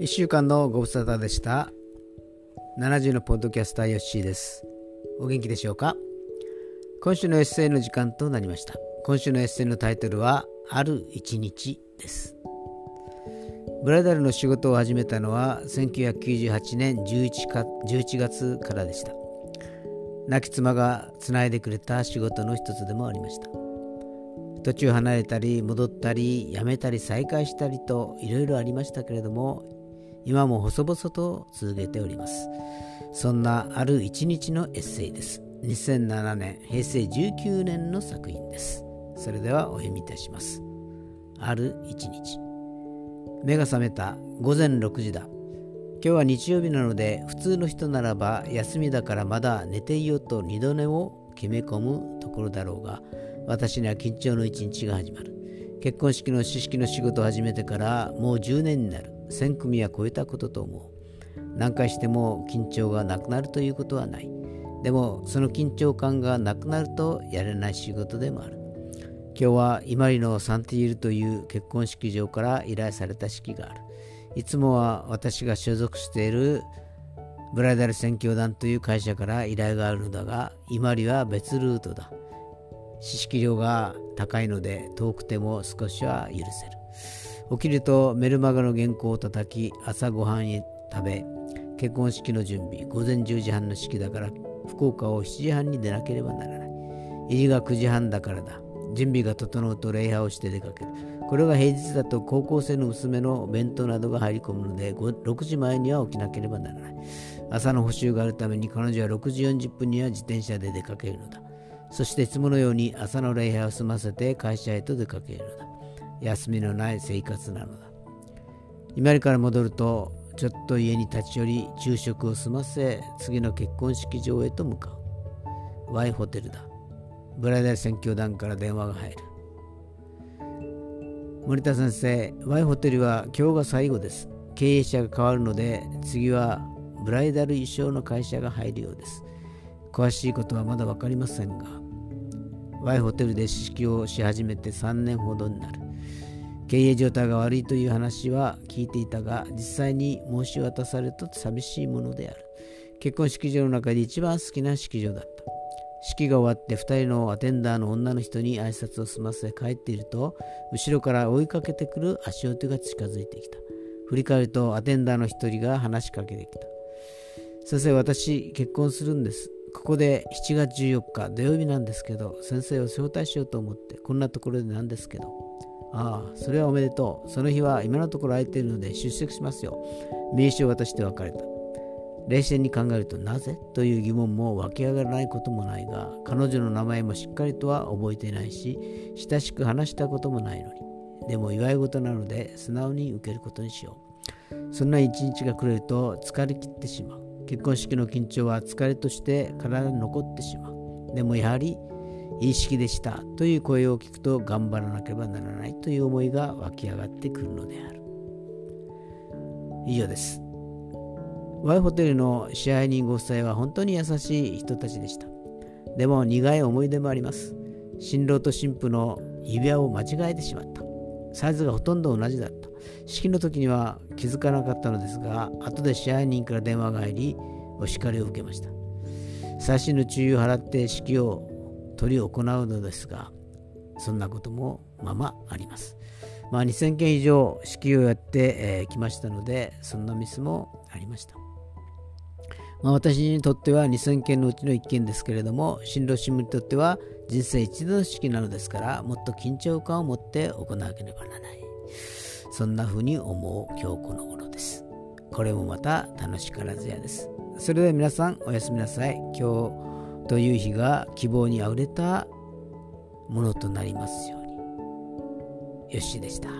1週間のご無沙汰でした。70のポッドキャスターヨッシーです。お元気でしょうか？今週のエッセイの時間となりました。今週のエッセイのタイトルはある一日です。ブライダルの仕事を始めたのは1998年 11, か11月からでした。亡き妻がつないでくれた仕事の一つでもありました。途中離れたり戻ったり辞めたり再開したりといろいろありましたけれども今も細々と続けております。そんなある一日のエッセイです。2007年平成19年の作品です。それではお読みいたします。ある一日。目が覚めた午前6時だ。今日は日曜日なので普通の人ならば休みだからまだ寝ていようと二度寝を決め込むところだろうが私には緊張の一日が始まる。結婚式の知識の仕事を始めてからもう10年になる。1000組は超えたことと思う。何回しても緊張がなくなるということはない。でもその緊張感がなくなるとやれない仕事でもある。今日は伊万里のサンティールという結婚式場から依頼された式がある。いつもは私が所属しているブライダル宣教団という会社から依頼があるのだが伊万里は別ルートだ。知識量が高いので遠くても少しは許せる。起きるとメルマガの原稿を叩き朝ごはんへ食べ結婚式の準備午前10時半の式だから福岡を7時半に出なければならない。入りが9時半だからだ。準備が整うと礼拝をして出かける。これが平日だと高校生の娘の弁当などが入り込むので6時前には起きなければならない。朝の補習があるために彼女は6時40分には自転車で出かけるのだ。そしていつものように朝の礼拝を済ませて会社へと出かけるのだ。休みのない生活なのだ。今里から戻るとちょっと家に立ち寄り昼食を済ませ次の結婚式場へと向かう。Y ホテルだ。ブライダル選挙団から電話が入る。森田先生 Y ホテルは今日が最後です。経営者が変わるので次はブライダル衣装の会社が入るようです。詳しいことはまだ分かりませんが Y ホテルで式をし始めて3年ほどになる。経営状態が悪いという話は聞いていたが実際に申し渡されると寂しいものである。結婚式場の中で一番好きな式場だった。式が終わって2人のアテンダーの女の人に挨拶を済ませ帰っていると後ろから追いかけてくる足音が近づいてきた。振り返るとアテンダーの一人が話しかけてきた。先生私結婚するんです。ここで7月14日土曜日なんですけど先生を招待しようと思ってこんなところでなんですけど。ああ、それはおめでとう。その日は今のところ空いているので出席しますよ。名刺を渡して別れた。冷静に考えるとなぜという疑問も湧き上がらないこともないが、彼女の名前もしっかりとは覚えていないし、親しく話したこともないのに。でも祝い事なので素直に受けることにしよう。そんな一日が来ると疲れ切ってしまう。結婚式の緊張は疲れとして体に残ってしまう。でもやはりいい式でしたという声を聞くと頑張らなければならないという思いが湧き上がってくるのである。以上です。Y ホテルの支配人ご夫妻は本当に優しい人たちでした。でも苦い思い出もあります。新郎と新婦の指輪を間違えてしまった。サイズがほとんど同じだった。式の時には気づかなかったのですが後で支配人から電話が入りお叱りを受けました。最新の注意を払って式を取り行うのですがそんなこともままあります。まあ、2000件以上式をやってき、えー、ましたのでそんなミスもありました。まあ、私にとっては2000件のうちの1件ですけれども新郎新婦にとっては人生一度の式なのですからもっと緊張感を持って行わなければならないそんな風に思う今日この頃ですこれもまた楽しからずやですそれでは皆さんおやすみなさい今日という日が希望にあふれたものとなりますように。よしでした。